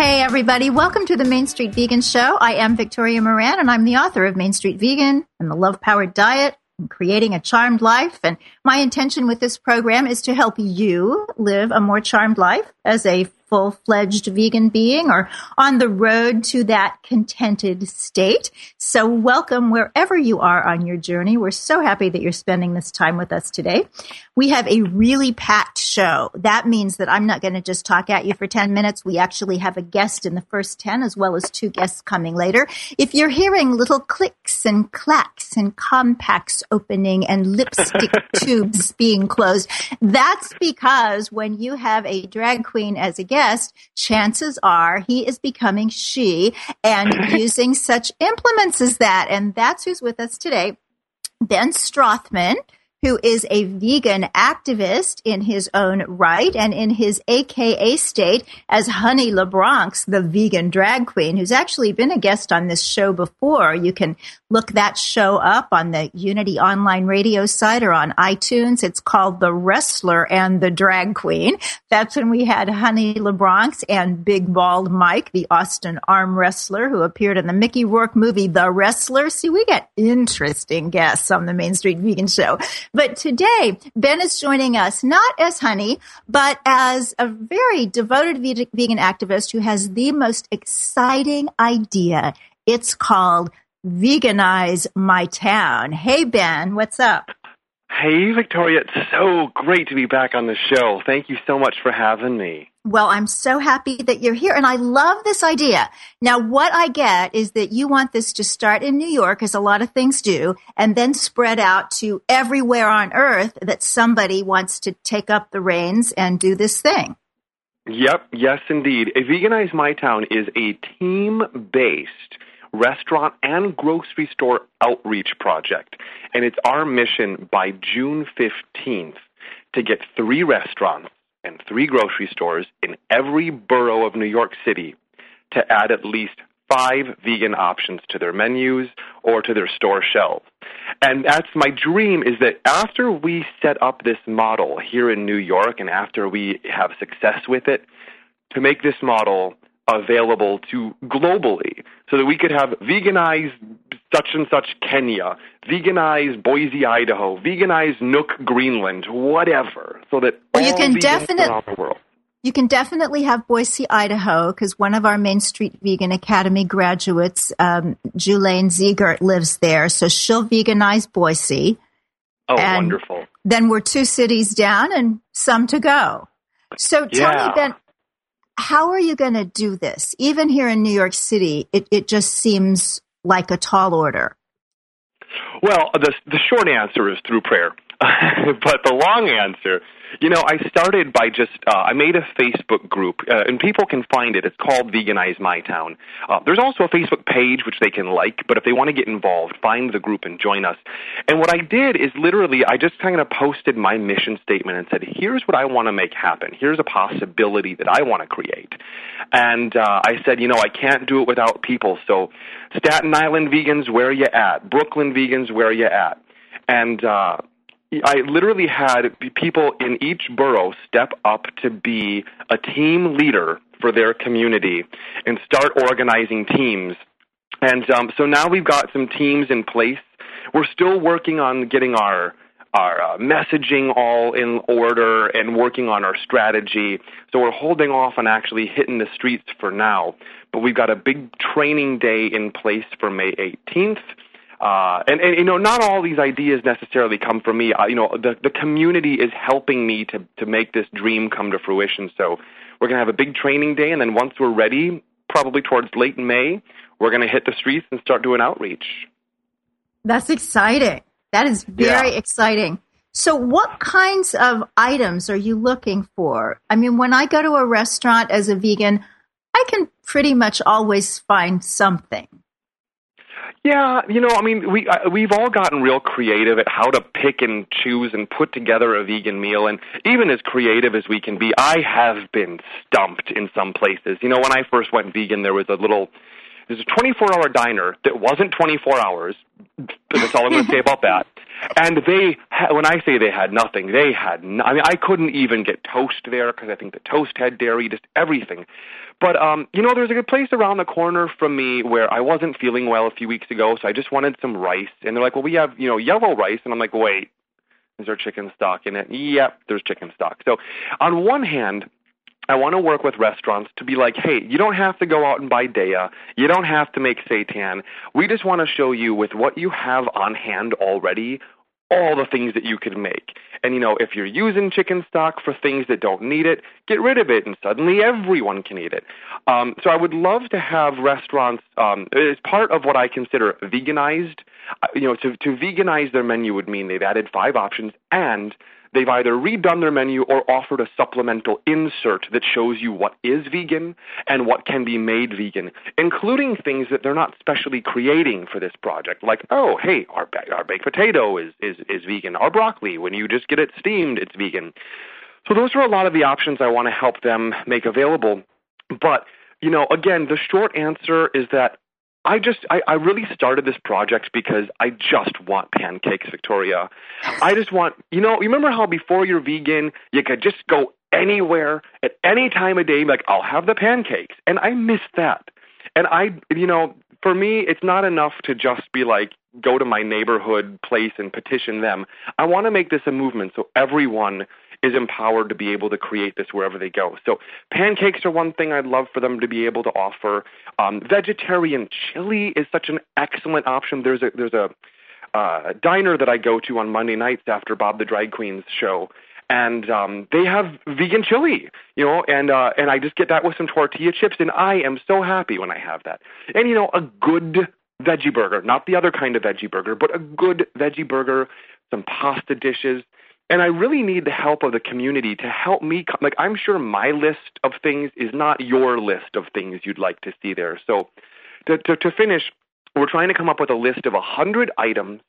Hey, everybody. Welcome to the Main Street Vegan Show. I am Victoria Moran, and I'm the author of Main Street Vegan and the Love Powered Diet and Creating a Charmed Life. And my intention with this program is to help you live a more charmed life as a full fledged vegan being or on the road to that contented state. So welcome wherever you are on your journey. We're so happy that you're spending this time with us today. We have a really packed show. That means that I'm not going to just talk at you for 10 minutes. We actually have a guest in the first 10 as well as two guests coming later. If you're hearing little clicks and clacks and compacts opening and lipstick tubes being closed, that's because when you have a drag queen as a guest, chances are he is becoming she and using such implements as that. And that's who's with us today. Ben Strothman, who is a vegan activist in his own right and in his AKA state as Honey LeBronx, the vegan drag queen, who's actually been a guest on this show before. You can look that show up on the Unity online radio site or on iTunes. It's called The Wrestler and the Drag Queen. That's when we had Honey LeBronx and Big Bald Mike, the Austin arm wrestler who appeared in the Mickey Rourke movie The Wrestler. See, we get interesting guests on the Main Street Vegan Show. But today, Ben is joining us not as Honey, but as a very devoted vegan activist who has the most exciting idea. It's called Veganize My Town. Hey, Ben, what's up? Hey, Victoria. It's so great to be back on the show. Thank you so much for having me. Well, I'm so happy that you're here and I love this idea. Now, what I get is that you want this to start in New York, as a lot of things do, and then spread out to everywhere on earth that somebody wants to take up the reins and do this thing. Yep, yes, indeed. A Veganize My Town is a team based restaurant and grocery store outreach project. And it's our mission by June 15th to get three restaurants and three grocery stores in every borough of New York City to add at least five vegan options to their menus or to their store shelves. And that's my dream is that after we set up this model here in New York and after we have success with it, to make this model available to globally so that we could have veganized such and such Kenya, veganized Boise, Idaho, veganized Nook, Greenland, whatever, so that well, all you can definitely around the world. You can definitely have Boise, Idaho, because one of our Main Street Vegan Academy graduates, um, Julaine Ziegert, lives there. So she'll veganize Boise. Oh, and wonderful. then we're two cities down and some to go. So tell Yeah. me, Ben, how are you going to do this? Even here in New York City, it, it just seems like a tall order. Well, the the short answer is through prayer, but the long answer, you know, I started by just uh, I made a Facebook group, uh, and people can find it. It's called Veganize My Town. Uh, there's also a Facebook page which they can like, but if they want to get involved, find the group and join us. And what I did is literally I just kind of posted my mission statement and said, "Here's what I want to make happen. Here's a possibility that I want to create." And uh, I said, you know, I can't do it without people. So, Staten Island vegans, where are you at? Brooklyn vegans, where are you at? And uh, I literally had people in each borough step up to be a team leader for their community and start organizing teams. And um, so now we've got some teams in place. We're still working on getting our our uh, messaging all in order and working on our strategy. So we're holding off on actually hitting the streets for now. But we've got a big training day in place for May 18th. Uh, and, and you know, not all these ideas necessarily come from me. Uh, you know, the the community is helping me to to make this dream come to fruition. So we're gonna have a big training day, and then once we're ready, probably towards late May, we're gonna hit the streets and start doing outreach. That's exciting. That is very Yeah. exciting. So, what kinds of items are you looking for? I mean, when I go to a restaurant as a vegan, I can pretty much always find something. Yeah, you know, I mean, we uh, we've all gotten real creative at how to pick and choose and put together a vegan meal, and even as creative as we can be, I have been stumped in some places. You know, when I first went vegan, there was a little. There's a 24 hour diner that wasn't 24 hours. That's all I'm going to say about that. And they, when I say they had nothing, they had. No, I mean, I couldn't even get toast there because I think the toast had dairy, just everything. But um, you know, there's a good place around the corner from me where I wasn't feeling well a few weeks ago, so I just wanted some rice. And they're like, "Well, we have you know yellow rice," and I'm like, "Wait, is there chicken stock in it?" Yep, there's chicken stock. So, on one hand, I want to work with restaurants to be like, hey, you don't have to go out and buy Daiya. You don't have to make seitan. We just want to show you with what you have on hand already, all the things that you can make. And you know, if you're using chicken stock for things that don't need it, get rid of it, and suddenly everyone can eat it. Um, so I would love to have restaurants um, as part of what I consider veganized. Uh, you know, to to veganize their menu would mean they've added five options and they've either redone their menu or offered a supplemental insert that shows you what is vegan and what can be made vegan, including things that they're not specially creating for this project. Like, oh, hey, our, our baked potato is, is, is vegan. Our broccoli, when you just get it steamed, it's vegan. So those are a lot of the options I want to help them make available. But, you know, again, the short answer is that I just I, I really started this project because I just want pancakes, Victoria. I just want you know, you remember how before you're vegan you could just go anywhere at any time of day, like I'll have the pancakes. And I miss that. And I you know, for me it's not enough to just be like go to my neighborhood place and petition them. I want to make this a movement so everyone is empowered to be able to create this wherever they go. So pancakes are one thing I'd love for them to be able to offer. Um, vegetarian chili is such an excellent option. There's a there's a uh, diner that I go to on Monday nights after Bob the Drag Queen's show, and um, they have vegan chili, you know, and uh, and I just get that with some tortilla chips, and I am so happy when I have that. And you know, a good veggie burger, not the other kind of veggie burger, but a good veggie burger, some pasta dishes. And I really need the help of the community to help me. Like, I'm sure my list of things is not your list of things you'd like to see there. So, to, to, to finish, we're trying to come up with a list of 100 items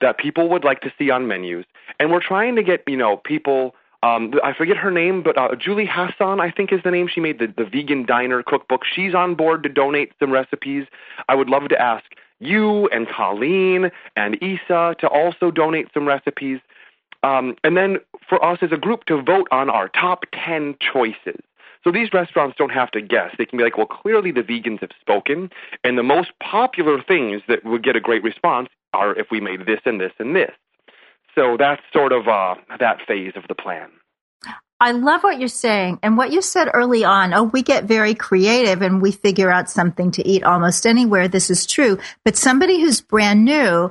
that people would like to see on menus. And we're trying to get, you know, people. Um, I forget her name, but uh, Julie Hasson, I think is the name. She made the, the Vegan Diner cookbook. She's on board to donate some recipes. I would love to ask you and Colleen and Isa to also donate some recipes. Um, and then for us as a group to vote on our top 10 choices. So these restaurants don't have to guess. They can be like, well, clearly the vegans have spoken, and the most popular things that would get a great response are if we made this and this and this. So that's sort of uh, that phase of the plan. I love what you're saying. And what you said early on, oh, we get very creative and we figure out something to eat almost anywhere. This is true. But somebody who's brand new,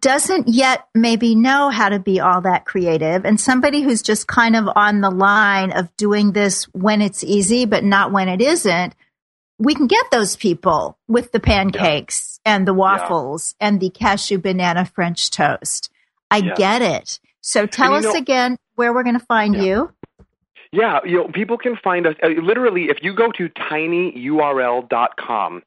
doesn't yet maybe know how to be all that creative and somebody who's just kind of on the line of doing this when it's easy, but not when it isn't, we can get those people with the pancakes yeah. and the waffles yeah. and the cashew banana French toast. I yeah. get it. So tell us know, again where we're going to find you. Yeah, you know, people can find us uh, literally if you go to tinyurl.com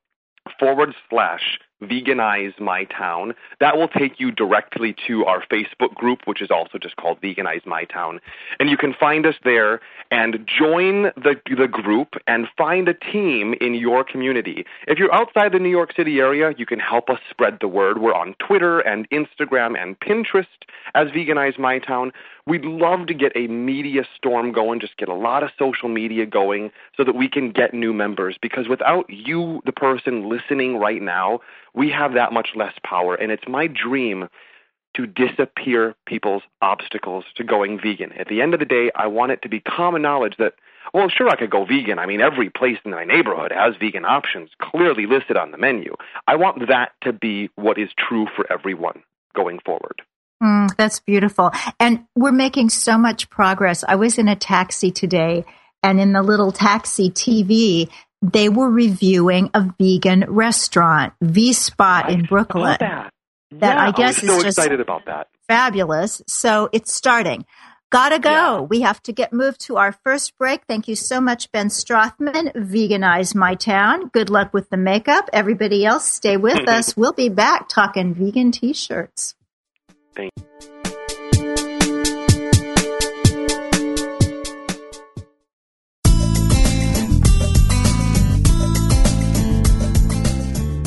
forward slash Veganize My Town. That will take you directly to our Facebook group, which is also just called Veganize My Town. And you can find us there and join the, the group and find a team in your community. If you're outside the New York City area, you can help us spread the word. We're on Twitter and Instagram and Pinterest as Veganize My Town. We'd love to get a media storm going, just get a lot of social media going so that we can get new members. Because without you, the person listening right now, we have that much less power. And it's my dream to disappear people's obstacles to going vegan. At the end of the day, I want it to be common knowledge that, well, sure, I could go vegan. I mean, every place in my neighborhood has vegan options clearly listed on the menu. I want that to be what is true for everyone going forward. Mm, that's beautiful. And we're making so much progress. I was in a taxi today, and in the little taxi TV, they were reviewing a vegan restaurant, V Spot in Brooklyn. That, that yeah, I guess I was so is excited about that. Fabulous. So it's starting. Gotta go. Yeah. We have to get moved to our first break. Thank you so much, Ben Strothman. Veganize my town. Good luck with the makeup. Everybody else, stay with us. We'll be back talking vegan t shirts. Thank you.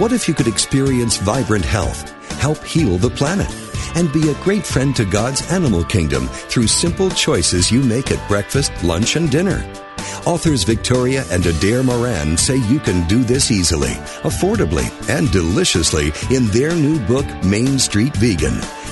What if you could experience vibrant health, help heal the planet, and be a great friend to God's animal kingdom through simple choices you make at breakfast, lunch, and dinner? Authors Victoria and Adair Moran say you can do this easily, affordably, and deliciously in their new book, Main Street Vegan.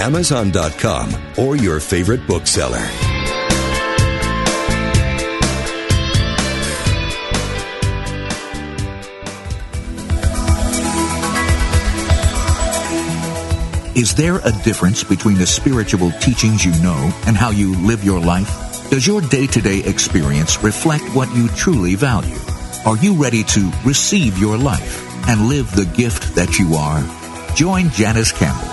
Amazon.com, or your favorite bookseller. Is there a difference between the spiritual teachings you know and how you live your life? Does your day-to-day experience reflect what you truly value? Are you ready to receive your life and live the gift that you are? Join Janice Campbell,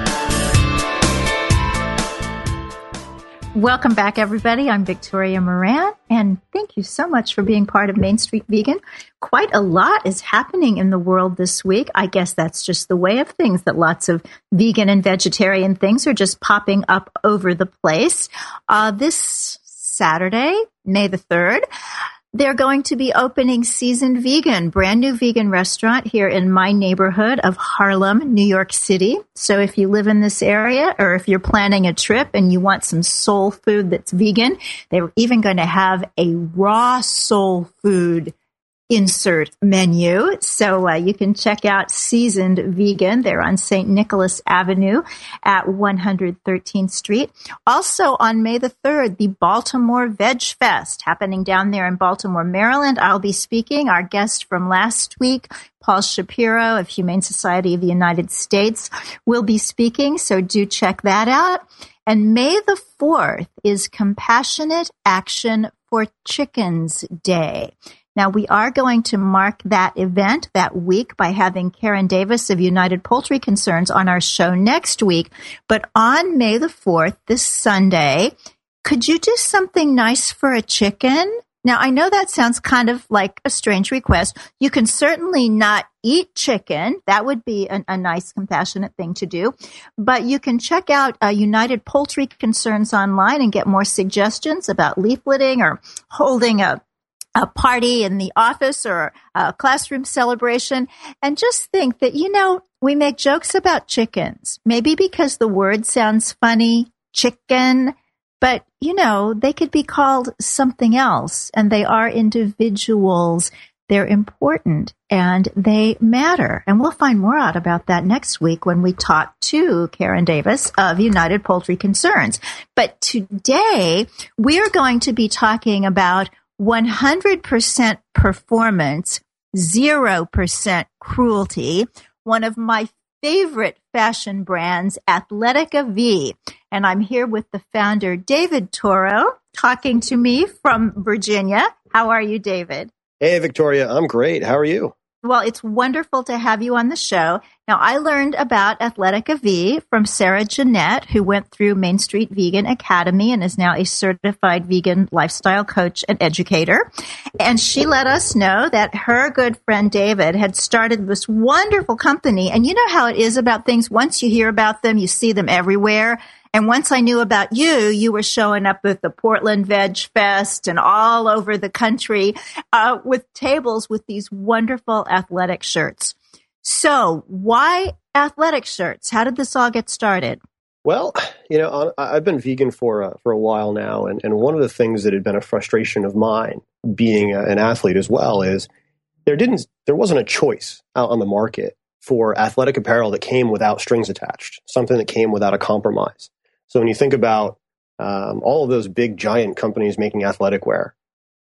Welcome back, everybody. I'm Victoria Moran, and thank you so much for being part of Main Street Vegan. Quite a lot is happening in the world this week. I guess that's just the way of things that lots of vegan and vegetarian things are just popping up over the place. Uh, this Saturday, May the 3rd, they're going to be opening Seasoned Vegan, brand new vegan restaurant here in my neighborhood of Harlem, New York City. So if you live in this area or if you're planning a trip and you want some soul food that's vegan, they're even going to have a raw soul food insert menu. So uh, you can check out Seasoned Vegan. They're on St. Nicholas Avenue at 113th Street. Also on May the 3rd, the Baltimore Veg Fest happening down there in Baltimore, Maryland. I'll be speaking. Our guest from last week, Paul Shapiro of Humane Society of the United States will be speaking. So do check that out. And May the 4th is Compassionate Action for Chickens Day. Now, we are going to mark that event that week by having Karen Davis of United Poultry Concerns on our show next week. But on May the 4th, this Sunday, could you do something nice for a chicken? Now, I know that sounds kind of like a strange request. You can certainly not eat chicken. That would be a, a nice, compassionate thing to do. But you can check out uh, United Poultry Concerns online and get more suggestions about leafleting or holding a a party in the office or a classroom celebration and just think that, you know, we make jokes about chickens, maybe because the word sounds funny, chicken, but you know, they could be called something else and they are individuals. They're important and they matter. And we'll find more out about that next week when we talk to Karen Davis of United Poultry Concerns. But today we're going to be talking about 100% performance, 0% cruelty, one of my favorite fashion brands, Athletica V. And I'm here with the founder, David Toro, talking to me from Virginia. How are you, David? Hey, Victoria. I'm great. How are you? Well, it's wonderful to have you on the show. Now, I learned about Athletica V from Sarah Jeanette, who went through Main Street Vegan Academy and is now a certified vegan lifestyle coach and educator. And she let us know that her good friend David had started this wonderful company. And you know how it is about things. Once you hear about them, you see them everywhere. And once I knew about you, you were showing up at the Portland Veg Fest and all over the country uh, with tables with these wonderful athletic shirts. So, why athletic shirts? How did this all get started? Well, you know, I've been vegan for uh, for a while now, and, and one of the things that had been a frustration of mine, being a, an athlete as well, is there didn't there wasn't a choice out on the market for athletic apparel that came without strings attached, something that came without a compromise. So when you think about um, all of those big giant companies making athletic wear,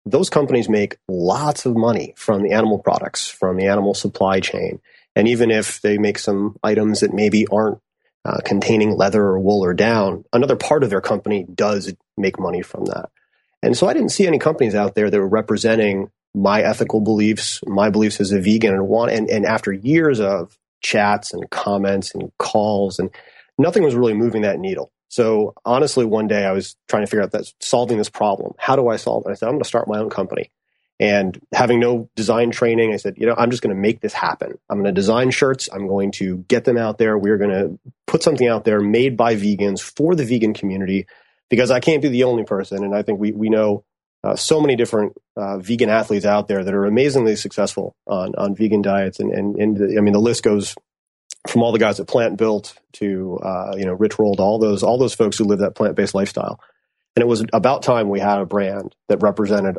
those companies make lots of money from the animal products, from the animal supply chain. And even if they make some items that maybe aren't uh, containing leather or wool or down, another part of their company does make money from that. And so I didn't see any companies out there that were representing my ethical beliefs, my beliefs as a vegan, and want. And, and after years of chats and comments and calls, and nothing was really moving that needle. So honestly, one day I was trying to figure out that solving this problem. How do I solve it? I said, I'm going to start my own company. And having no design training, I said, you know, I'm just going to make this happen. I'm going to design shirts. I'm going to get them out there. We're going to put something out there made by vegans for the vegan community because I can't be the only person. And I think we, we know uh, so many different uh, vegan athletes out there that are amazingly successful on, on vegan diets. And, and, and the, I mean, the list goes from all the guys at Plant Built to uh, you know Rich Roll to all those all those folks who live that plant based lifestyle. And it was about time we had a brand that represented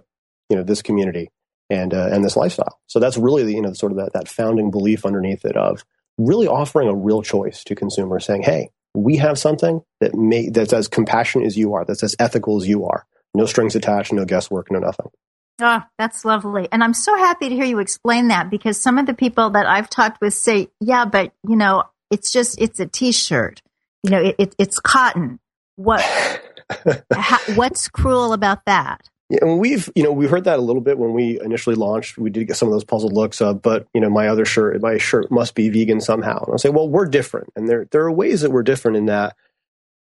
you know this community and uh, and this lifestyle. So that's really the, you know sort of that that founding belief underneath it of really offering a real choice to consumers, saying, "Hey, we have something that may that's as compassionate as you are, that's as ethical as you are. No strings attached, no guesswork, no nothing." Oh, that's lovely. And I'm so happy to hear you explain that because some of the people that I've talked with say, yeah, but you know, it's just, it's a t-shirt. You know, it, it it's cotton. What, how, what's cruel about that? Yeah, and we've, you know, we heard that a little bit when we initially launched. We did get some of those puzzled looks of, but you know, my other shirt, my shirt must be vegan somehow. And I'll say, well, we're different, and there there are ways that we're different in that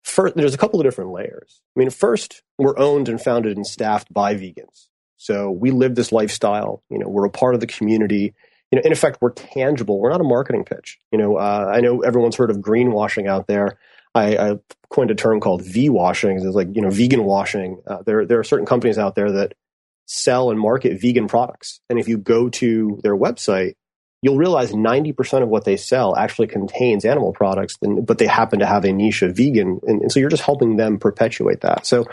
first, there's a couple of different layers. I mean, first, we're owned and founded and staffed by vegans. So we live this lifestyle. You know, we're a part of the community. You know, in effect, we're tangible. We're not a marketing pitch. You know, uh, I know everyone's heard of greenwashing out there. I, I coined a term called V washing. It's like you know, vegan washing. Uh, there, there are certain companies out there that sell and market vegan products, and if you go to their website, you'll realize 90% of what they sell actually contains animal products, but they happen to have a niche of vegan. And, and so you're just helping them perpetuate that. So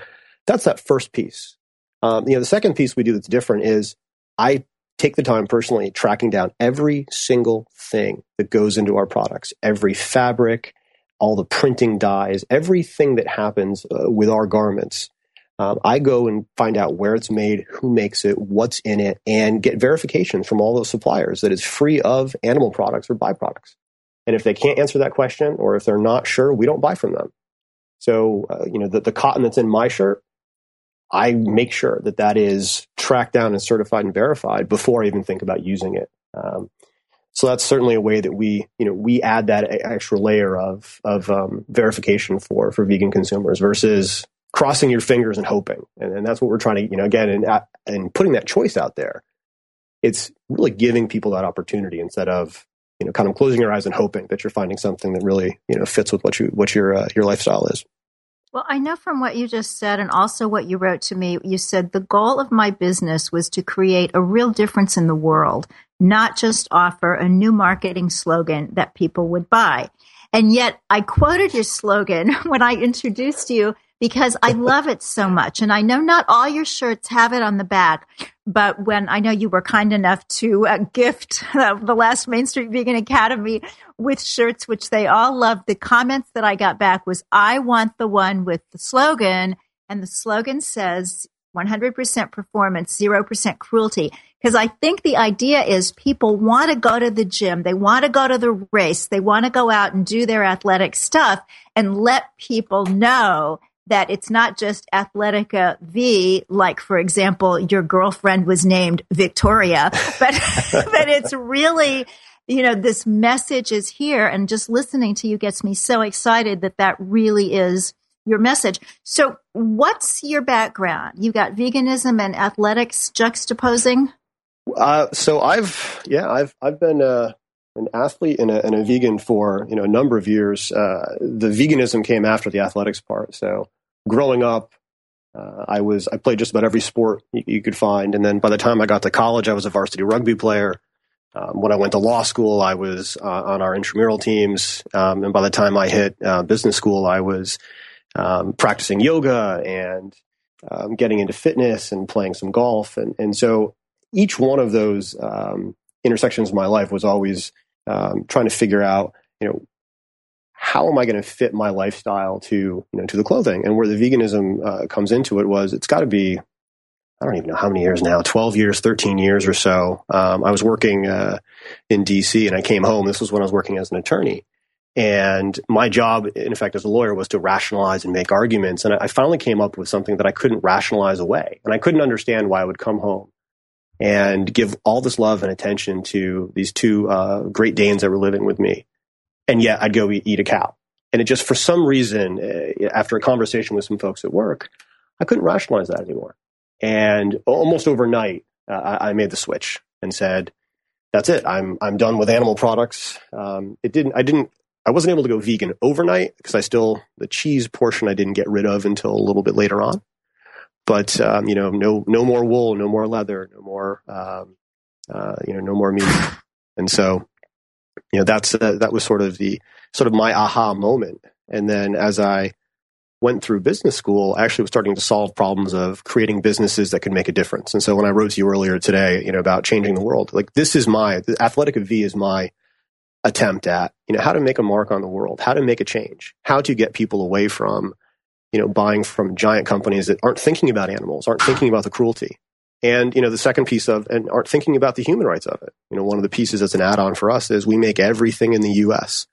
that's that first piece. Um, you know, the second piece we do that's different is I take the time personally tracking down every single thing that goes into our products, every fabric, all the printing dyes, everything that happens uh, with our garments. Um, I go and find out where it's made, who makes it, what's in it, and get verification from all those suppliers that it's free of animal products or byproducts. And if they can't answer that question, or if they're not sure, we don't buy from them. So, uh, you know, the, the cotton that's in my shirt, I make sure that that is tracked down and certified and verified before I even think about using it. Um, so that's certainly a way that we, you know, we add that extra layer of of um, verification for for vegan consumers versus crossing your fingers and hoping. And, and that's what we're trying to, you know, again, and, and putting that choice out there. It's really giving people that opportunity instead of, you know, kind of closing your eyes and hoping that you're finding something that really, you know, fits with what you, what your, uh, your lifestyle is. Well, I know from what you just said and also what you wrote to me, you said the goal of my business was to create a real difference in the world, not just offer a new marketing slogan that people would buy. And yet I quoted your slogan when I introduced you because I love it so much. And I know not all your shirts have it on the back, but when I know you were kind enough to uh, gift uh, the last Main Street Vegan Academy with shirts, which they all loved, the comments that I got back was, I want the one with the slogan. And the slogan says 100% performance, 0% cruelty. Because I think the idea is people want to go to the gym. They want to go to the race. They want to go out and do their athletic stuff and let people know that it's not just Athletica V, like, for example, your girlfriend was named Victoria, but, but it's really, you know, this message is here and just listening to you gets me so excited that that really is your message. So what's your background? You got veganism and athletics juxtaposing? Uh, so I've, yeah, I've, I've been, uh, an athlete and a, and a, vegan for you know a number of years. Uh, the veganism came after the athletics part. So growing up, uh, I was I played just about every sport you, you, could find, and then by the time I got to college, I was a varsity rugby player. Um, when I went to law school, I was uh, on our intramural teams, um, and by the time I hit uh, business school, I was um, practicing yoga and um, getting into fitness and playing some golf, and and so each one of those um, intersections of my life was always um, trying to figure out, you know, how am I going to fit my lifestyle to you know to the clothing? And where the veganism uh, comes into it was it's got to be I don't even know how many years now, 12 years, 13 years or so. Um, I was working uh, in DC and I came home. This was when I was working as an attorney. And my job, in effect, as a lawyer was to rationalize and make arguments. And I finally came up with something that I couldn't rationalize away. And I couldn't understand why I would come home and give all this love and attention to these two uh, Great Danes that were living with me and yet I'd go eat, a cow. And it just, for some reason, uh, after a conversation with some folks at work, I couldn't rationalize that anymore. And almost overnight, uh, I, I, made the switch and said, "That's it. I'm I'm done with animal products." Um, it didn't. I didn't. I wasn't able to go vegan overnight because I still the cheese portion I didn't get rid of until a little bit later on. But um, you know, no no more wool, no more leather, no more um, uh, you know, no more meat. And so you know that's uh, that was sort of the sort of my aha moment and then as i went through business school i actually was starting to solve problems of creating businesses that could make a difference and so when i wrote to you earlier today you know about changing the world like this is my athletica v is my attempt at you know how to make a mark on the world how to make a change how to get people away from you know buying from giant companies that aren't thinking about animals aren't thinking about the cruelty and, you know, the second piece of, and aren't thinking about the human rights of it. You know, one of the pieces that's an add on for us is we make everything in the US.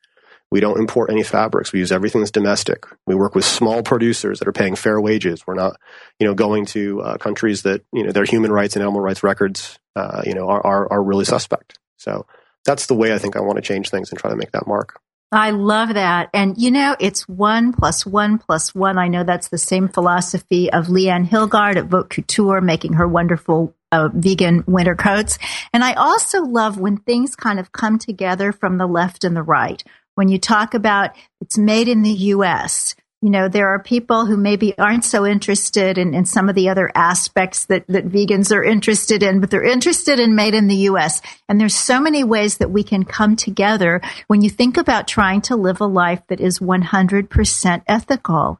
We don't import any fabrics. We use everything that's domestic. We work with small producers that are paying fair wages. We're not, you know, going to uh, countries that, you know, their human rights and animal rights records, uh, you know, are, are, are really suspect. So that's the way I think I want to change things and try to make that mark. I love that. And you know, it's one plus one plus one. I know that's the same philosophy of Leanne Hilgart at Vaute Couture, making her wonderful uh, vegan winter coats. And I also love when things kind of come together from the left and the right. When you talk about it's made in the U.S., you know, there are people who maybe aren't so interested in, in some of the other aspects that, that vegans are interested in, but they're interested in made in the U.S. And there's so many ways that we can come together when you think about trying to live a life that is 100% ethical.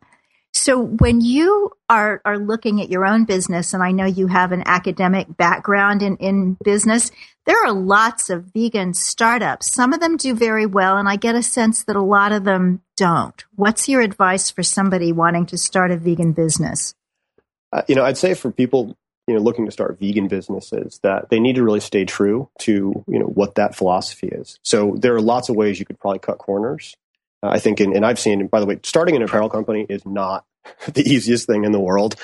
So when you are, are looking at your own business, and I know you have an academic background in, in business, there are lots of vegan startups. Some of them do very well, and I get a sense that a lot of them don't. What's your advice for somebody wanting to start a vegan business? Uh, you know, I'd say for people you know looking to start vegan businesses that they need to really stay true to you know what that philosophy is. So there are lots of ways you could probably cut corners. Uh, I think, in, and I've seen, by the way, starting an apparel company is not the easiest thing in the world.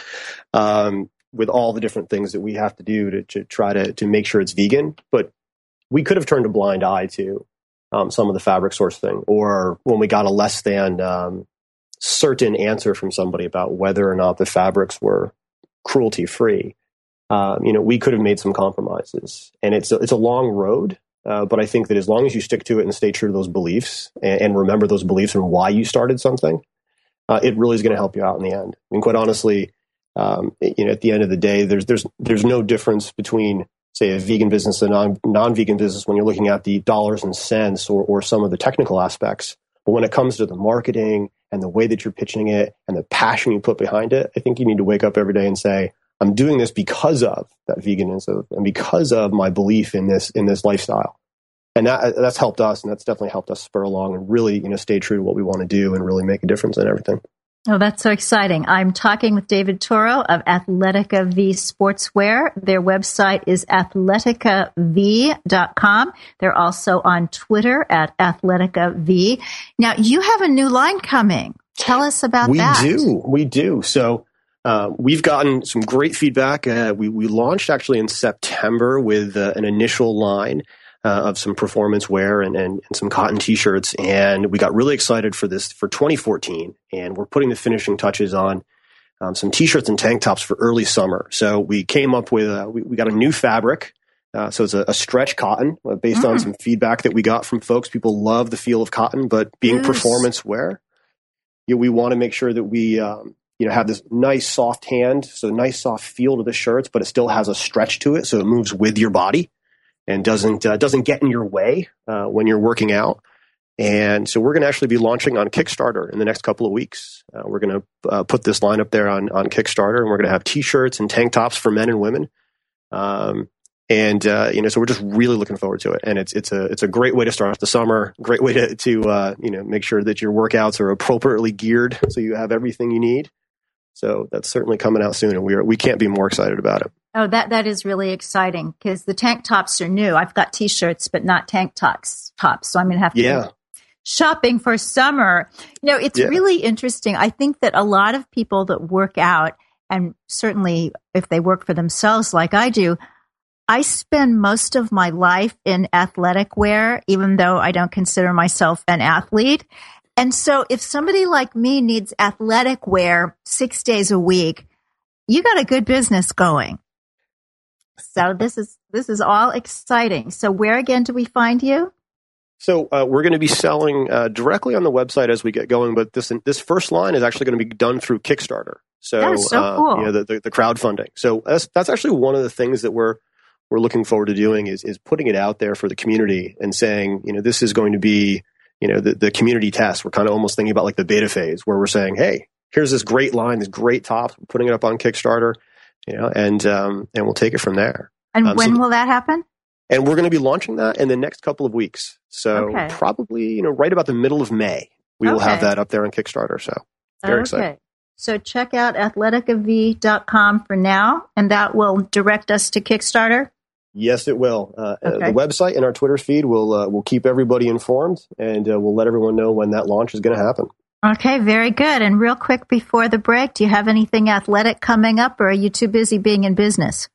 Um, with all the different things that we have to do to, to try to, to make sure it's vegan, but we could have turned a blind eye to um, some of the fabric source thing, or when we got a less than um, certain answer from somebody about whether or not the fabrics were cruelty free. Um, you know, we could have made some compromises, and it's a, it's a long road. Uh, but I think that as long as you stick to it and stay true to those beliefs and, and remember those beliefs and why you started something, uh, it really is going to help you out in the end. I mean, quite honestly, um, you know, at the end of the day, there's there's there's no difference between say a vegan business a non non vegan business when you're looking at the dollars and cents or or some of the technical aspects. But when it comes to the marketing and the way that you're pitching it and the passion you put behind it, I think you need to wake up every day and say, I'm doing this because of that veganism and because of my belief in this in this lifestyle. And that that's helped us and that's definitely helped us spur along and really, you know, stay true to what we want to do and really make a difference in everything. Oh, that's so exciting. I'm talking with David Toro of Athletica V Sportswear. Their website is athleticav.com. They're also on Twitter at athletica.v. Now, you have a new line coming. Tell us about we that. We do. We do. So, uh, we've gotten some great feedback. Uh, we, we launched actually in September with uh, an initial line uh, of some performance wear and, and, and, some cotton t-shirts. And we got really excited for this for 2014. And we're putting the finishing touches on um, some t-shirts and tank tops for early summer. So we came up with, uh, we, we, got a new fabric. Uh, so it's a, a, stretch cotton uh, based mm. on some feedback that we got from folks. People love the feel of cotton, but being yes. performance wear, you know, we want to make sure that we, um, you know, have this nice soft hand, so nice soft feel to the shirts, but it still has a stretch to it, so it moves with your body and doesn't uh, doesn't get in your way uh, when you're working out. And so we're going to actually be launching on Kickstarter in the next couple of weeks. Uh, we're going to uh, put this line up there on on Kickstarter, and we're going to have T-shirts and tank tops for men and women. Um, and uh, you know, so we're just really looking forward to it. And it's it's a it's a great way to start off the summer. Great way to to uh, you know make sure that your workouts are appropriately geared, so you have everything you need. So that's certainly coming out soon, and we are we can't be more excited about it. Oh, that that is really exciting because the tank tops are new. I've got t-shirts, but not tank tops. Tops, so I'm going to have to yeah. shopping for summer. You know, it's yeah. really interesting. I think that a lot of people that work out, and certainly if they work for themselves, like I do, I spend most of my life in athletic wear, even though I don't consider myself an athlete. And so if somebody like me needs athletic wear six days a week, you got a good business going. So this is this is all exciting. So where again do we find you? So uh, we're going to be selling uh, directly on the website as we get going, but this this first line is actually going to be done through Kickstarter. So, so uh, cool. You know, the, the, the, crowdfunding. So that's that's actually one of the things that we're we're looking forward to doing is is putting it out there for the community and saying, you know, this is going to be you know the, the community test. We're kind of almost thinking about like the beta phase where we're saying, hey, here's this great line, this great tops. We're putting it up on Kickstarter you know, and um, and we'll take it from there. And um, when so, will that happen? And we're going to be launching that in the next couple of weeks. So okay. probably you know right about the middle of May we okay. will have that up there on Kickstarter. So very okay. excited. So check out athleticav.com for now, and that will direct us to Kickstarter. Yes, it will. Uh, uh okay. The website and our Twitter feed will uh, will keep everybody informed, and uh, we'll let everyone know when that launch is going to happen. Okay, very good. And real quick before the break, do you have anything athletic coming up or are you too busy being in business?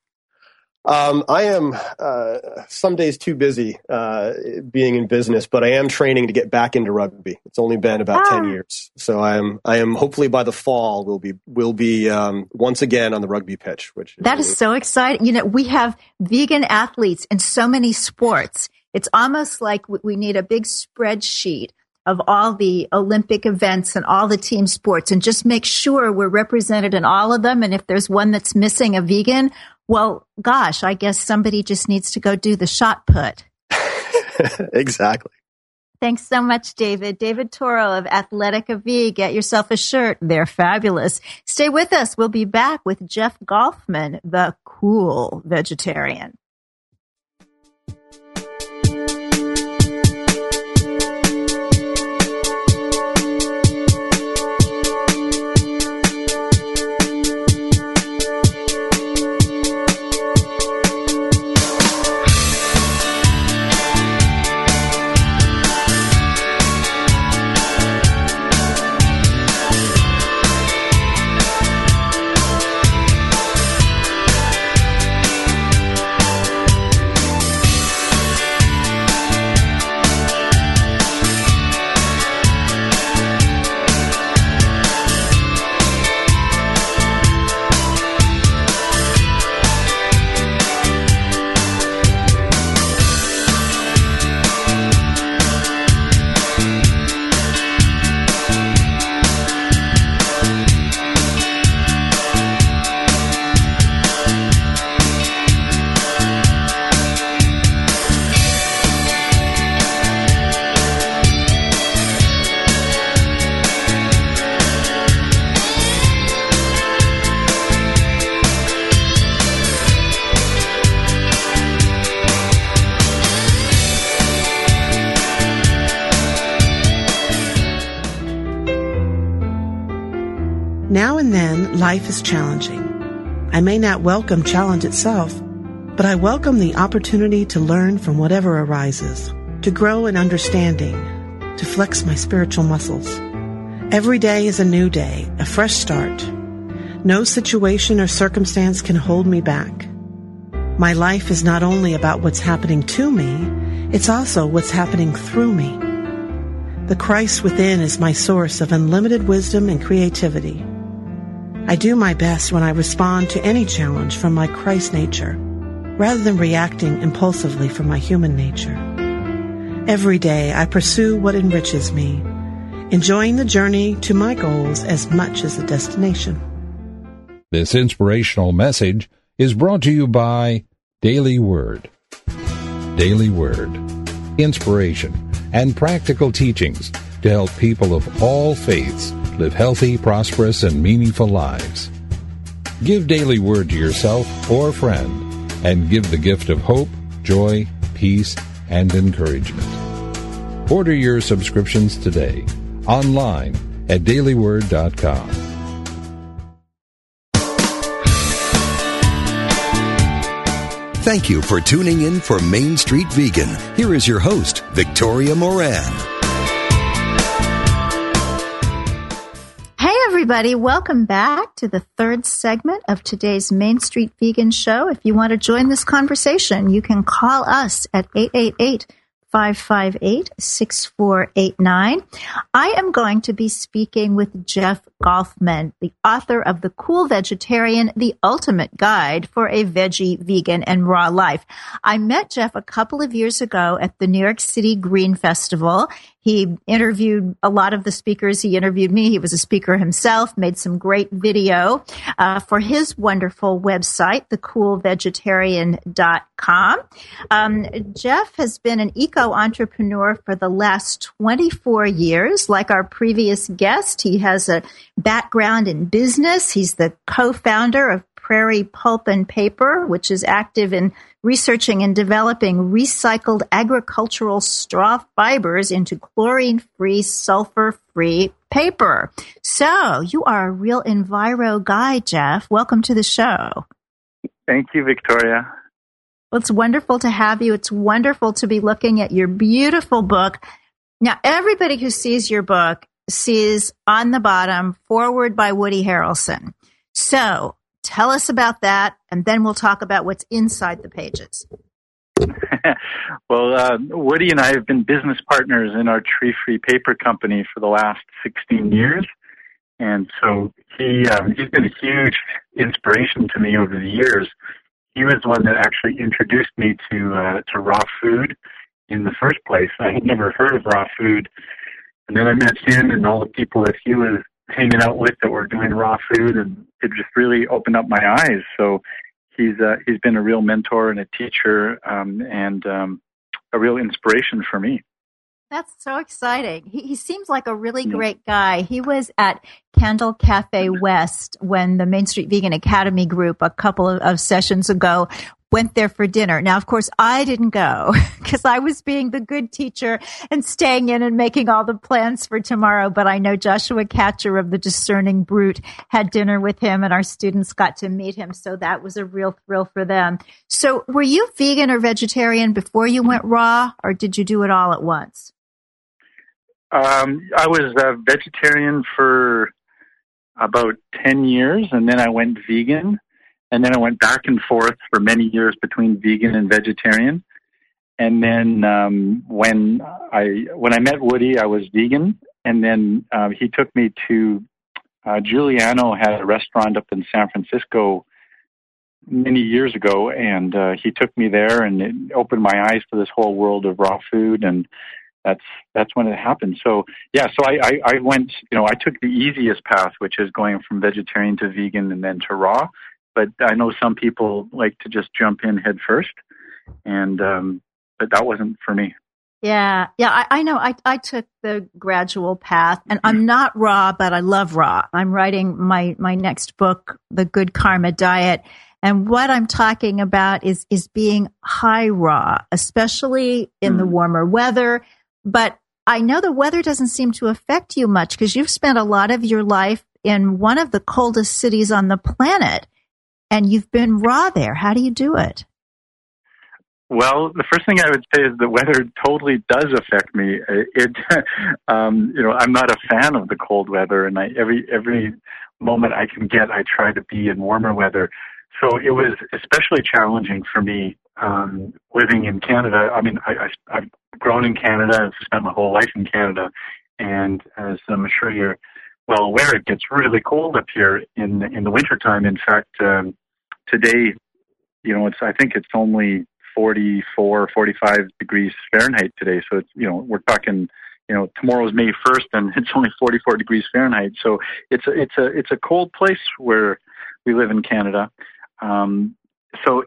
Um, I am uh, some days too busy uh, being in business, but I am training to get back into rugby. It's only been about ah. ten years, so I am I am hopefully by the fall we'll be will be um, once again on the rugby pitch. Which is that really- is so exciting. You know, we have vegan athletes in so many sports. It's almost like we need a big spreadsheet of all the Olympic events and all the team sports and just make sure we're represented in all of them. And if there's one that's missing a vegan, well, gosh, I guess somebody just needs to go do the shot put. exactly. Thanks so much, David. David Toro of Athletica V. Get yourself a shirt. They're fabulous. Stay with us. We'll be back with Jeff Golfman, the cool vegetarian. Life is challenging. I may not welcome challenge itself, but I welcome the opportunity to learn from whatever arises, to grow in understanding, to flex my spiritual muscles. Every day is a new day, a fresh start. No situation or circumstance can hold me back. My life is not only about what's happening to me, it's also what's happening through me. The Christ within is my source of unlimited wisdom and creativity. I do my best when I respond to any challenge from my Christ nature, rather than reacting impulsively from my human nature. Every day I pursue what enriches me, enjoying the journey to my goals as much as the destination. This inspirational message is brought to you by Daily Word. Daily Word. Inspiration and practical teachings to help people of all faiths live healthy, prosperous, and meaningful lives. Give Daily Word to yourself or a friend and give the gift of hope, joy, peace, and encouragement. Order your subscriptions today online at dailyword.com. Thank you for tuning in for Main Street Vegan. Here is your host, Victoria Moran. Everybody. Welcome back to the third segment of today's Main Street Vegan Show. If you want to join this conversation, you can call us at 888 558 6489. I am going to be speaking with Jeff Golfman, the author of The Cool Vegetarian, The Ultimate Guide for a Veggie, Vegan, and Raw Life. I met Jeff a couple of years ago at the New York City Green Festival. He interviewed a lot of the speakers. He interviewed me. He was a speaker himself, made some great video uh, for his wonderful website, thecoolvegetarian.com. Um, Jeff has been an eco entrepreneur for the last 24 years. Like our previous guest, he has a background in business. He's the co-founder of Prairie Pulp and Paper, which is active in researching and developing recycled agricultural straw fibers into chlorine free, sulfur free paper. So you are a real enviro guy, Jeff. Welcome to the show. Thank you, Victoria. Well, it's wonderful to have you. It's wonderful to be looking at your beautiful book. Now, everybody who sees your book sees on the bottom forward by Woody Harrelson. So Tell us about that, and then we'll talk about what's inside the pages. well, uh, Woody and I have been business partners in our tree free paper company for the last 16 years. And so he, um, he's been a huge inspiration to me over the years. He was the one that actually introduced me to, uh, to raw food in the first place. I had never heard of raw food. And then I met him and all the people that he was hanging out with that were doing raw food and it just really opened up my eyes. So he's uh, he's been a real mentor and a teacher um, and um, a real inspiration for me. That's so exciting. He, he seems like a really great guy. He was at Candle Cafe West when the Main Street Vegan Academy group a couple of, of sessions ago went there for dinner. Now, of course, I didn't go because I was being the good teacher and staying in and making all the plans for tomorrow. But I know Joshua Katcher of the Discerning Brute had dinner with him and our students got to meet him. So that was a real thrill for them. So were you vegan or vegetarian before you went raw or did you do it all at once? Um, I was a vegetarian for about 10 years and then I went vegan and then I went back and forth for many years between vegan and vegetarian. And then um, when I when I met Woody, I was vegan, and then uh, he took me to uh, Juliano had a restaurant up in San Francisco many years ago, and uh, he took me there, and it opened my eyes to this whole world of raw food, and that's that's when it happened. So yeah, so I, I, I went, you know, I took the easiest path, which is going from vegetarian to vegan and then to raw but I know some people like to just jump in head first, and um, but that wasn't for me. Yeah, yeah, I, I know. I, I took the gradual path, and I'm not raw, but I love raw. I'm writing my my next book, The Good Karma Diet, and what I'm talking about is is being high raw, especially in mm. the warmer weather. But I know the weather doesn't seem to affect you much because you've spent a lot of your life in one of the coldest cities on the planet and you've been raw there. How do you do it? Well, the first thing I would say is the weather totally does affect me. It, um, you know, I'm not a fan of the cold weather, and I every every moment I can get, I try to be in warmer weather. So it was especially challenging for me um, living in Canada. I mean, I, I, I've grown in Canada, I've spent my whole life in Canada, and as I'm sure you're well aware, it gets really cold up here in in the wintertime. In fact, um, today, you know, it's I think it's only 44, 45 degrees Fahrenheit today. So it's you know we're talking you know tomorrow's May 1st and it's only 44 degrees Fahrenheit. So it's a, it's a it's a cold place where we live in Canada. Um, so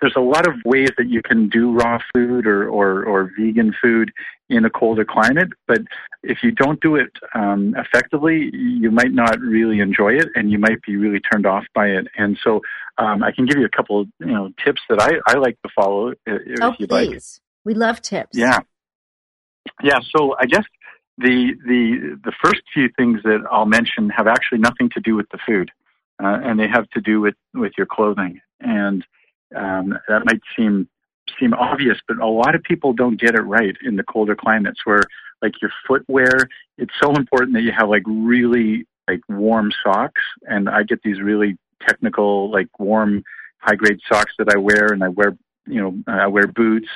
there's a lot of ways that you can do raw food or, or, or vegan food in a colder climate, but if you don't do it um, effectively, you might not really enjoy it, and you might be really turned off by it. And so, um, I can give you a couple, you know, tips that I, I like to follow. If oh, you please! Like. We love tips. Yeah, yeah. So I guess the the the first few things that I'll mention have actually nothing to do with the food, uh, and they have to do with with your clothing. And um, that might seem seem obvious, but a lot of people don't get it right in the colder climates where like your footwear, it's so important that you have like really like warm socks. And I get these really technical, like warm, high grade socks that I wear and I wear, you know, I wear boots.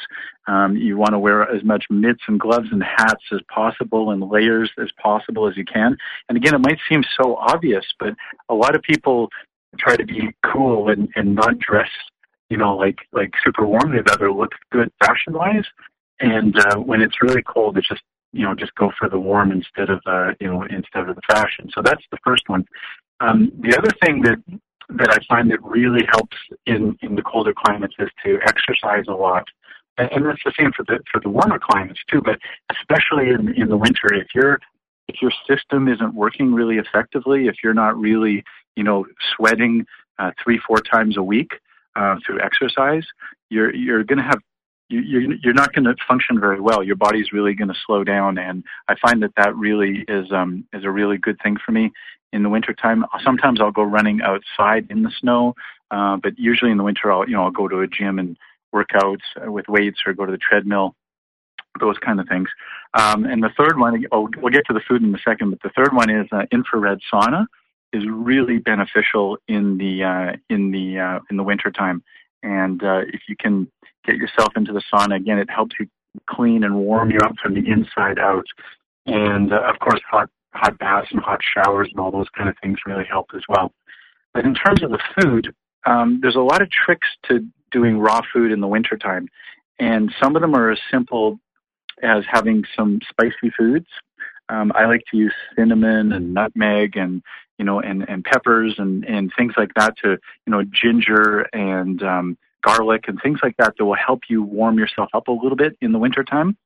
Um, you want to wear as much mitts and gloves and hats as possible and layers as possible as you can. And again, it might seem so obvious, but a lot of people try to be cool and, and not dress you know, like like super warm. They'd rather look good fashion wise, and uh, when it's really cold, it's just you know just go for the warm instead of uh, you know instead of the fashion. So that's the first one. Um, the other thing that that I find that really helps in in the colder climates is to exercise a lot. And, that's the same for the for the warmer climates too, but especially in in the winter, if you're if your system isn't working really effectively, if you're not really, you know, sweating uh, three, four times a week, uh, through exercise, you're you're going to have you, you're you're not going to function very well. Your body's really going to slow down, and I find that that really is um is a really good thing for me in the wintertime. Sometimes I'll go running outside in the snow, uh, but usually in the winter I'll you know I'll go to a gym and work out with weights or go to the treadmill, those kind of things. Um, and the third one, oh, we'll get to the food in a second, but the third one is uh, infrared sauna. Is really beneficial in the uh, in the uh, in the wintertime. And uh, if you can get yourself into the sauna again, it helps you clean and warm you up from the inside out. And uh, of course, hot hot baths and hot showers and all those kind of things really help as well. But in terms of the food, um, there's a lot of tricks to doing raw food in the wintertime. And some of them are as simple as having some spicy foods. Um, I like to use cinnamon and nutmeg and you know and and peppers and and things like that to you know ginger and um, garlic and things like that that will help you warm yourself up a little bit in the wintertime.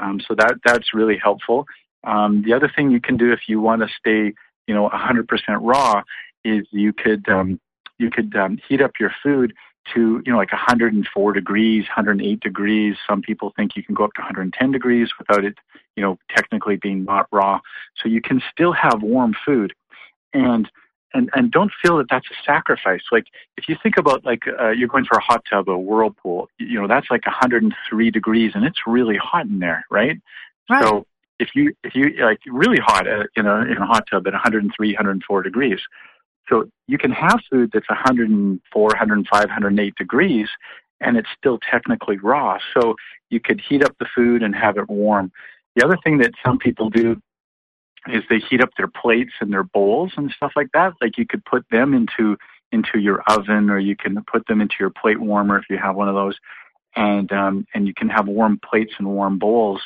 Um, so that that's really helpful. Um, the other thing you can do if you want to stay you know 100% raw is you could um, you could um, heat up your food to you know like 104 degrees 108 degrees. Some people think you can go up to 110 degrees without it you know technically being not raw. So you can still have warm food. And and and don't feel that that's a sacrifice. Like if you think about like uh, you're going for a hot tub a whirlpool you know that's like 103 degrees and it's really hot in there right, right. so if you if you like really hot uh, in a in a hot tub at 103 104 degrees so you can have food that's 104, 105, 108 degrees, and it's still technically raw. So you could heat up the food and have it warm. The other thing that some people do is they heat up their plates and their bowls and stuff like that. Like you could put them into into your oven, or you can put them into your plate warmer if you have one of those, and um, and you can have warm plates and warm bowls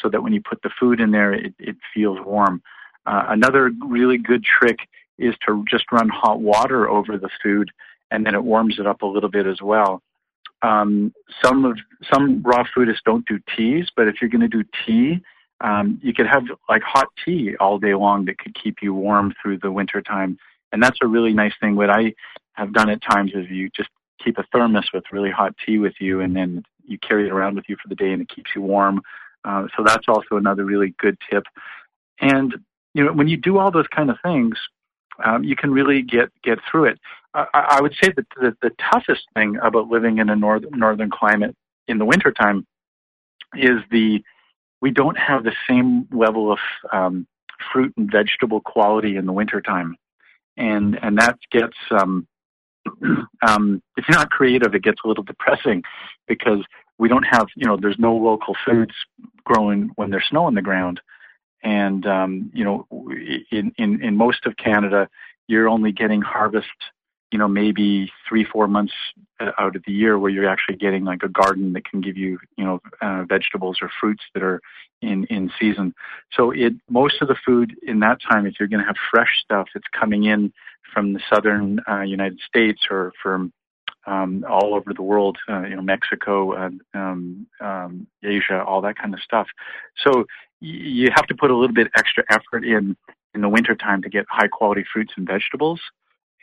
so that when you put the food in there, it, it feels warm. Uh, another really good trick is to just run hot water over the food, and then it warms it up a little bit as well. Um, some of some raw foodists don't do teas, but if you're going to do tea, um, you could have like hot tea all day long that could keep you warm through the winter time, and that's a really nice thing. What I have done at times is you just keep a thermos with really hot tea with you, and then you carry it around with you for the day, and it keeps you warm. Uh, so that's also another really good tip. And you know, when you do all those kind of things, um, you can really get get through it. I, I would say that the, the toughest thing about living in a north, northern climate in the wintertime is the we don't have the same level of um, fruit and vegetable quality in the wintertime. And and that gets um, um, if you're not creative, it gets a little depressing because we don't have you know there's no local foods growing when there's snow on the ground. And um, you know, in, in in most of Canada, you're only getting harvest, you know, maybe three four months uh, out of the year, where you're actually getting like a garden that can give you, you know, uh, vegetables or fruits that are in in season. So it most of the food in that time, if you're going to have fresh stuff it's coming in from the southern uh, United States or from um, all over the world, uh, you know, Mexico, uh, um, um, Asia, all that kind of stuff. So you have to put a little bit extra effort in in the wintertime to get high quality fruits and vegetables.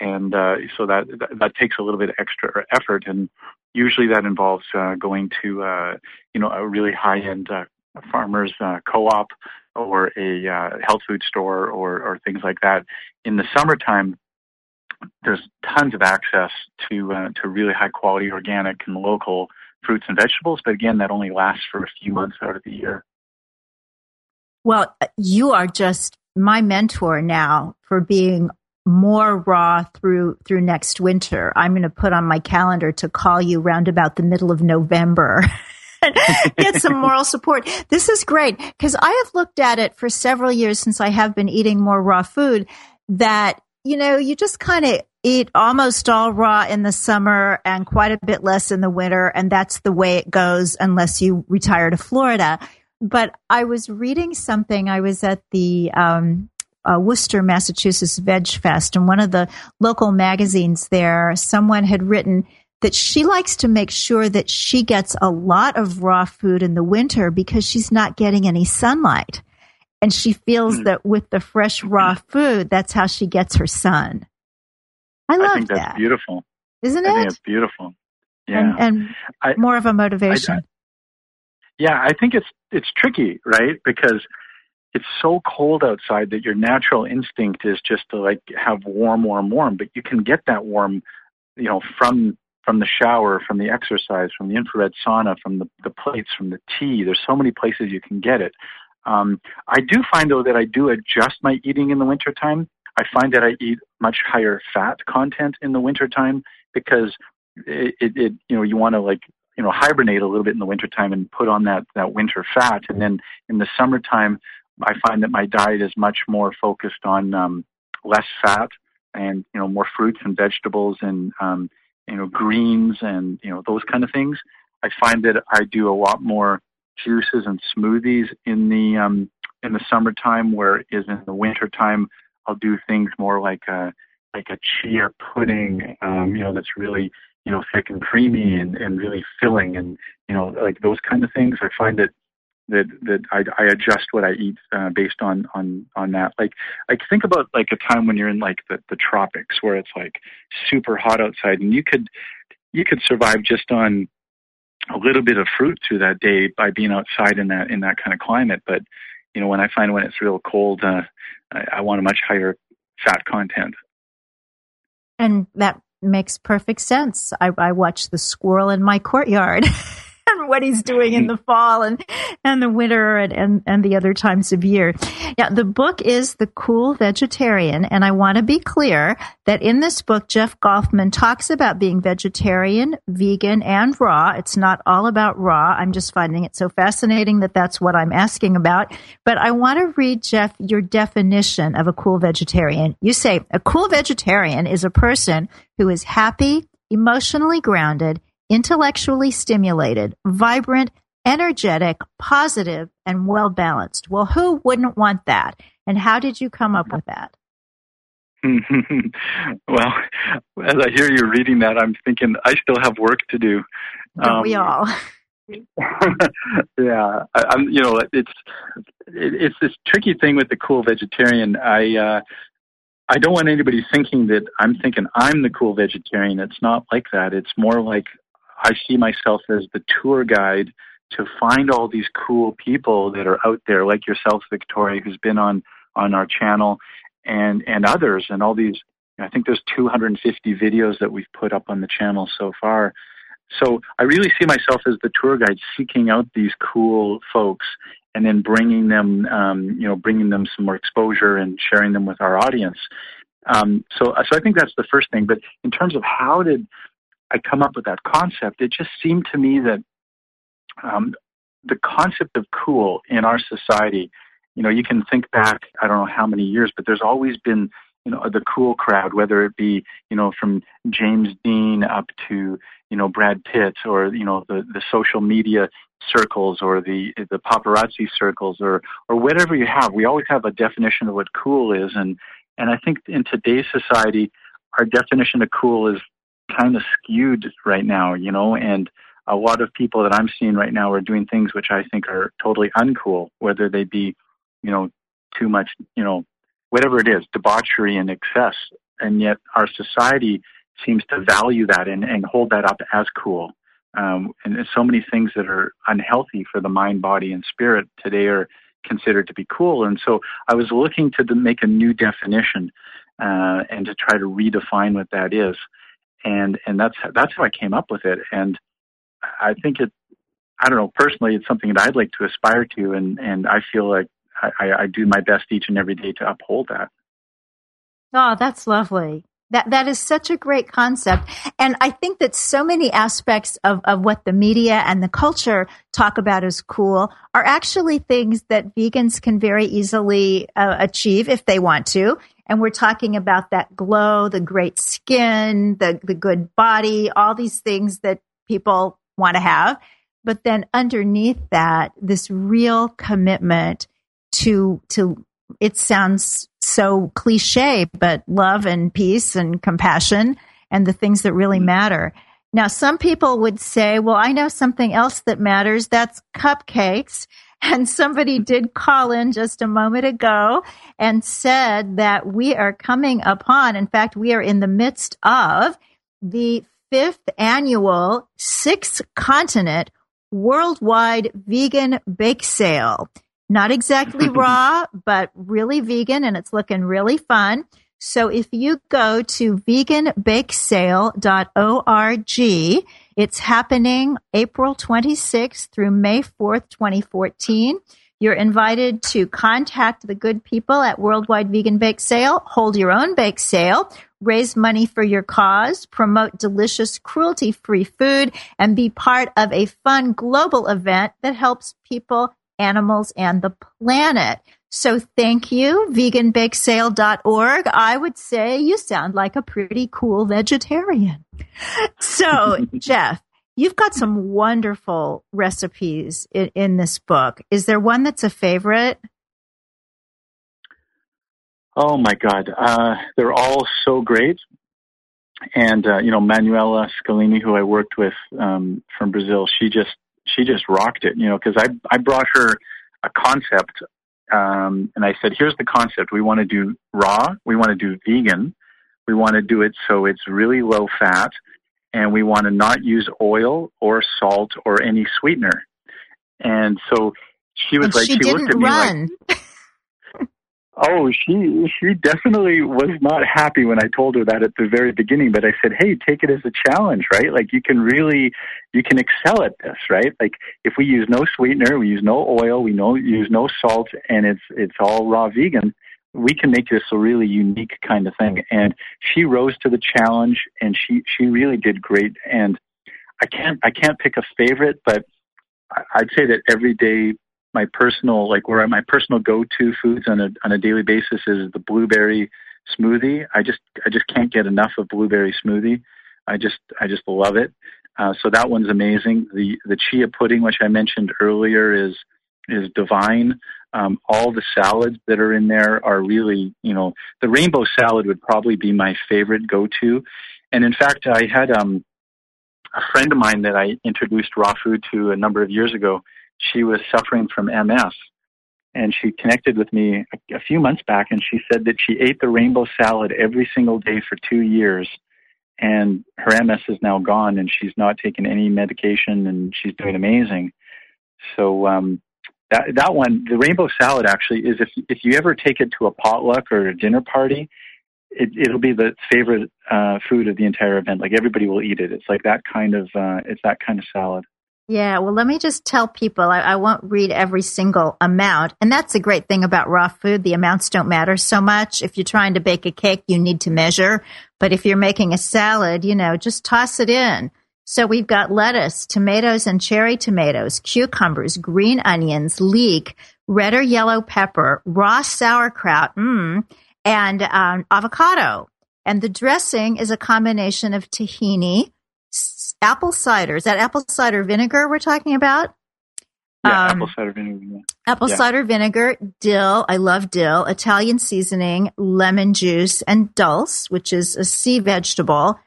And uh, so that, that, takes a little bit extra effort, and usually that involves uh, going to uh, you know a really high end uh, farmers uh, co-op or a uh, health food store or or things like that. In the summertime, there's tons of access to uh, to really high quality organic and local fruits and vegetables, but again, that only lasts for a few months out of the year. Well, uh, you are just my mentor now for being more raw through through next winter. I'm going to put on my calendar to call you round about the middle of November. get some moral support. This is great because I have looked at it for several years since I have been eating more raw food that you know, you just kind of eat almost all raw in the summer and quite a bit less in the winter and that's the way it goes unless you retire to Florida but I was reading something. I was at the um, uh, Worcester, Massachusetts Veg Fest, and one of the local magazines there, someone had written that she likes to make sure that she gets a lot of raw food in the winter because she's not getting any sunlight. And she feels mm. that with the fresh raw food, that's how she gets her sun. I love that. I think that's that. beautiful. Isn't it? I think it's beautiful. Yeah. And, and I, more of a motivation. I, yeah, I think it's it's tricky, right? Because it's so cold outside that your natural instinct is just to like have warm, warm, warm. But you can get that warm, you know, from from the shower, from the exercise, from the infrared sauna, from the, the plates, from the tea. There's so many places you can get it. Um, I do find though that I do adjust my eating in the wintertime. I find that I eat much higher fat content in the wintertime because it, it, it you know, you want to like, you know, hibernate a little bit in the wintertime and put on that, that winter fat. And then in the summertime, I find that my diet is much more focused on um, less fat and, you know, more fruits and vegetables and, um, you know, greens and, you know, those kind of things. I find that I do a lot more juices and smoothies in the, um, in the summertime, whereas in the wintertime, I'll do things more like a, like a chia pudding, um, you know, that's really, you know, thick and creamy and, and really filling and, you know, like those kind of things. I find that that that I, I adjust what I eat uh, based on on on that. Like like think about like a time when you're in like the the tropics where it's like super hot outside, and you could you could survive just on a little bit of fruit through that day by being outside in that in that kind of climate. But you know when I find when it's real cold, uh, I, I want a much higher fat content. And that makes perfect sense. I, I watch the squirrel in my courtyard. what he's doing in the fall and, and the winter and, and, and the other times of year. Yeah, the book is The Cool Vegetarian. And I want to be clear that in this book, Jeff Golfman talks about being vegetarian, vegan, and raw. It's not all about raw. I'm just finding it so fascinating that that's what I'm asking about. But I want to read, Jeff, your definition of a cool vegetarian. You say a cool vegetarian is a person who is happy, emotionally grounded, intellectually stimulated, vibrant, energetic, positive, and well balanced. Well, who wouldn't want that? And how did you come up with that? well, as I hear you reading that, I'm thinking I still have work to do. Um, we all. yeah, I, am You know, it's it, it's this tricky thing with the cool vegetarian. I uh, I don't want anybody thinking that I'm thinking I'm the cool vegetarian. It's not like that. It's more like I see myself as the tour guide to find all these cool people that are out there, like yourself, Victoria, who's been on on our channel, and and others, and all these. I think there's 250 videos that we've put up on the channel so far. So I really see myself as the tour guide, seeking out these cool folks and then bringing them, um, you know, bringing them some more exposure and sharing them with our audience. Um, so, so I think that's the first thing. But in terms of how did I come up with that concept, it just seemed to me that um, the concept of cool in our society, you know, you can think back, I don't know how many years, but there's always been, you know, the cool crowd, whether it be, you know, from James Dean up to, you know, Brad Pitt or, you know, the, the social media circles or the, the paparazzi circles or, or whatever you have. We always have a definition of what cool is. And, and I think in today's society, our definition of cool is kind of skewed right now, you know, and a lot of people that I'm seeing right now are doing things which I think are totally uncool, whether they be, you know, too much, you know, whatever it is, debauchery and excess. And yet our society seems to value that and, and hold that up as cool. Um, and there's so many things that are unhealthy for the mind, body, and spirit today are considered to be cool. And so I was looking to make a new definition uh, and to try to redefine what that is and and that's that's how I came up with it. And I think it, I don't know, personally, it's something that I'd like to aspire to, and and I feel like I, I do my best each and every day to uphold that. Oh, that's lovely. That that is such a great concept. And I think that so many aspects of, of what the media and the culture talk about as cool are actually things that vegans can very easily uh, achieve if they want to. And we're talking about that glow, the great skin, the, the good body, all these things that people want to have. But then underneath that, this real commitment to, to, it sounds so cliche, but love and peace and compassion and the things that really mm-hmm. matter. Now, some people would say, well, I know something else that matters. That's cupcakes. And somebody did call in just a moment ago and said that we are coming upon, in fact, we are in the midst of the fifth annual six continent worldwide vegan bake sale. Not exactly raw, but really vegan and it's looking really fun. So if you go to veganbakesale.org, it's happening April 26th through May 4th, 2014. You're invited to contact the good people at Worldwide Vegan Bake Sale, hold your own bake sale, raise money for your cause, promote delicious, cruelty free food, and be part of a fun global event that helps people, animals, and the planet. So thank you, veganbakesale.org. I would say you sound like a pretty cool vegetarian. So, Jeff, You've got some wonderful recipes in, in this book. Is there one that's a favorite? Oh my God, uh, they're all so great. And uh, you know, Manuela Scalini, who I worked with um, from Brazil, she just she just rocked it. You know, because I I brought her a concept, um, and I said, "Here's the concept. We want to do raw. We want to do vegan. We want to do it so it's really low fat." and we want to not use oil or salt or any sweetener. And so she was and like, she, she didn't looked at me run. like, oh, she she definitely was not happy when I told her that at the very beginning. But I said, hey, take it as a challenge, right? Like you can really you can excel at this, right? Like if we use no sweetener, we use no oil, we no use no salt, and it's it's all raw vegan we can make this a really unique kind of thing. And she rose to the challenge, and she she really did great. And I can't I can't pick a favorite, but I'd say that every day my personal like where my personal go to foods on a on a daily basis is the blueberry smoothie. I just I just can't get enough of blueberry smoothie. I just I just love it. Uh, so that one's amazing. The the chia pudding, which I mentioned earlier, is is divine. Um, all the salads that are in there are really, you know, the rainbow salad would probably be my favorite go-to. And in fact, I had um, a friend of mine that I introduced raw food to a number of years ago. She was suffering from MS, and she connected with me a, a few months back, and she said that she ate the rainbow salad every single day for two years. And her MS is now gone, and she's not taking any medication, and she's doing amazing. So um, that that one, the rainbow salad, actually is if if you ever take it to a potluck or a dinner party, it, it'll be the favorite uh, food of the entire event. Like everybody will eat it. It's like that kind of uh, it's that kind of salad. Yeah, well, let me just tell people I, I, won't read every single amount. And that's the great thing about raw food. The amounts don't matter so much. If you're trying to bake a cake, you need to measure. But if you're making a salad, you know, just toss it in. So we've got lettuce, tomatoes and cherry tomatoes, cucumbers, green onions, leek, red or yellow pepper, raw sauerkraut, mm, and um, avocado. And the dressing is a combination of tahini, apple cider. Is that apple cider vinegar we're talking about? Yeah, um, apple cider vinegar. Yeah. Apple yeah. cider vinegar, dill. I love dill. Italian seasoning, lemon juice, and dulse, which is a sea vegetable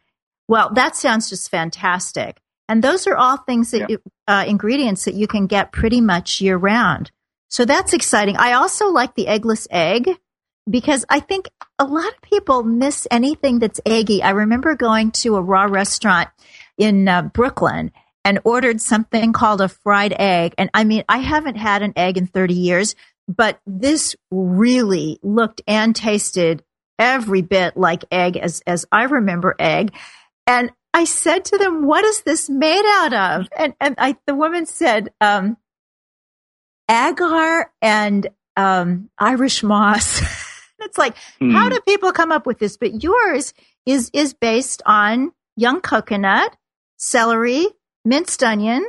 well, that sounds just fantastic. And those are all things that yeah. you, uh, ingredients that you can get pretty much year round. So that's exciting. I also like the eggless egg because I think a lot of people miss anything that's eggy. I remember going to a raw restaurant in uh, Brooklyn and ordered something called a fried egg. And I mean, I haven't had an egg in 30 years, but this really looked and tasted every bit like egg as, as I remember egg. And I said to them, what is this made out of? And, and I, the woman said, um, agar and, um, Irish moss. it's like, mm. how do people come up with this? But yours is, is based on young coconut, celery, minced onion,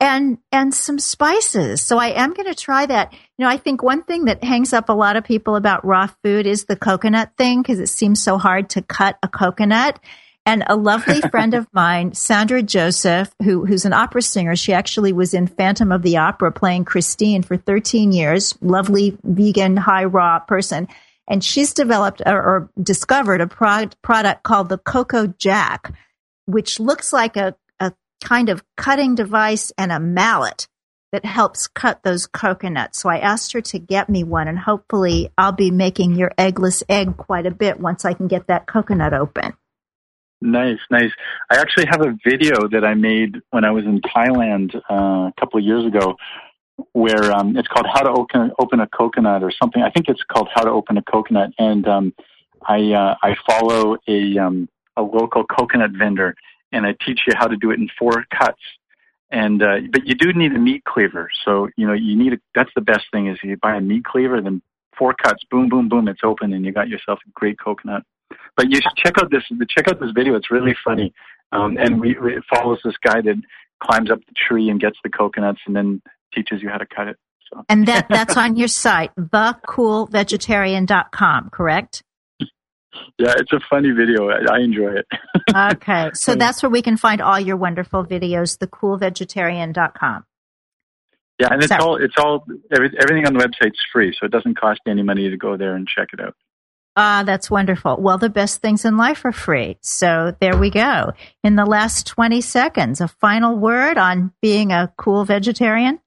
and and some spices. So I am going to try that. You know, I think one thing that hangs up a lot of people about raw food is the coconut thing because it seems so hard to cut a coconut. And a lovely friend of mine, Sandra Joseph, who, who's an opera singer, she actually was in Phantom of the Opera playing Christine for 13 years, lovely vegan, high raw person. And she's developed or, or discovered a pro- product called the Coco Jack, which looks like a, a kind of cutting device and a mallet that helps cut those coconuts. So I asked her to get me one and hopefully I'll be making your eggless egg quite a bit once I can get that coconut open. Nice, nice. I actually have a video that I made when I was in Thailand uh, a couple of years ago, where um, it's called "How to Open, Open a Coconut" or something. I think it's called "How to Open a Coconut," and um, I uh, I follow a um, a local coconut vendor, and I teach you how to do it in four cuts. and uh, but you do need a meat cleaver. So you know you need a, that's the best thing is you buy a meat cleaver, then four cuts, boom, boom, boom, it's open, and you got yourself a great coconut. But you should check out this check out this video. It's really funny, um, and we, it follows this guy that climbs up the tree and gets the coconuts, and then teaches you how to cut it. So. And that that's on your site, thecoolvegetarian.com, correct? Yeah, it's a funny video. I, I enjoy it. okay. So that's where we can find all your wonderful videos, thecoolvegetarian.com. Yeah, and it's Sorry. all it's all every, everything on the website's free, so it doesn't cost you any money to go there and check it out. Ah, that's wonderful. Well, the best things in life are free. So there we go. In the last 20 seconds, a final word on being a cool vegetarian?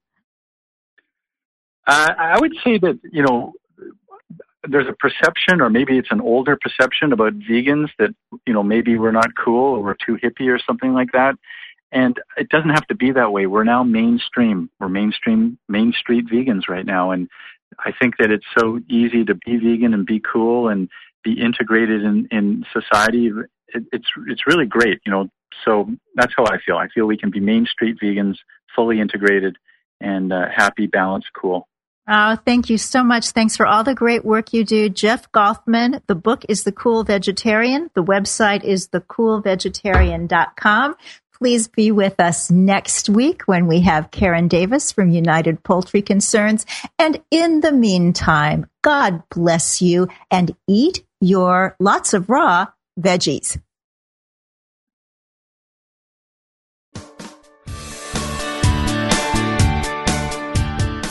Uh, I would say that, you know, there's a perception, or maybe it's an older perception about vegans that, you know, maybe we're not cool or we're too hippie or something like that. And it doesn't have to be that way. We're now mainstream. We're mainstream, Main Street vegans right now. And I think that it's so easy to be vegan and be cool and be integrated in, in society. It, it's, it's really great, you know. So that's how I feel. I feel we can be Main Street vegans, fully integrated and uh, happy, balanced, cool. Oh, thank you so much. Thanks for all the great work you do. Jeff Golfman, the book is The Cool Vegetarian. The website is thecoolvegetarian.com. Please be with us next week when we have Karen Davis from United Poultry Concerns. And in the meantime, God bless you and eat your lots of raw veggies.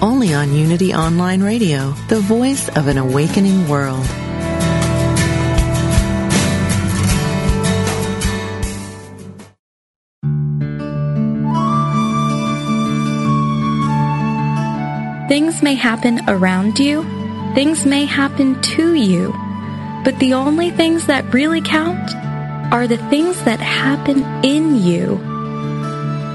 only on Unity Online Radio, the voice of an awakening world. Things may happen around you, things may happen to you, but the only things that really count are the things that happen in you.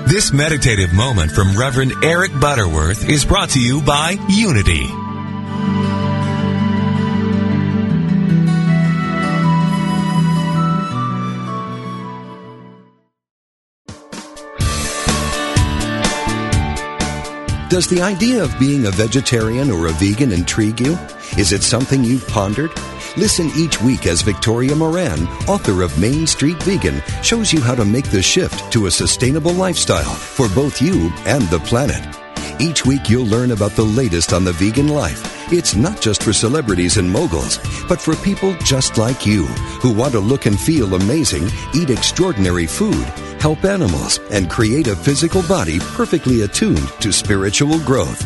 This meditative moment from Reverend Eric Butterworth is brought to you by Unity. Does the idea of being a vegetarian or a vegan intrigue you? Is it something you've pondered? Listen each week as Victoria Moran, author of Main Street Vegan, shows you how to make the shift to a sustainable lifestyle for both you and the planet. Each week you'll learn about the latest on the vegan life. It's not just for celebrities and moguls, but for people just like you who want to look and feel amazing, eat extraordinary food, help animals, and create a physical body perfectly attuned to spiritual growth.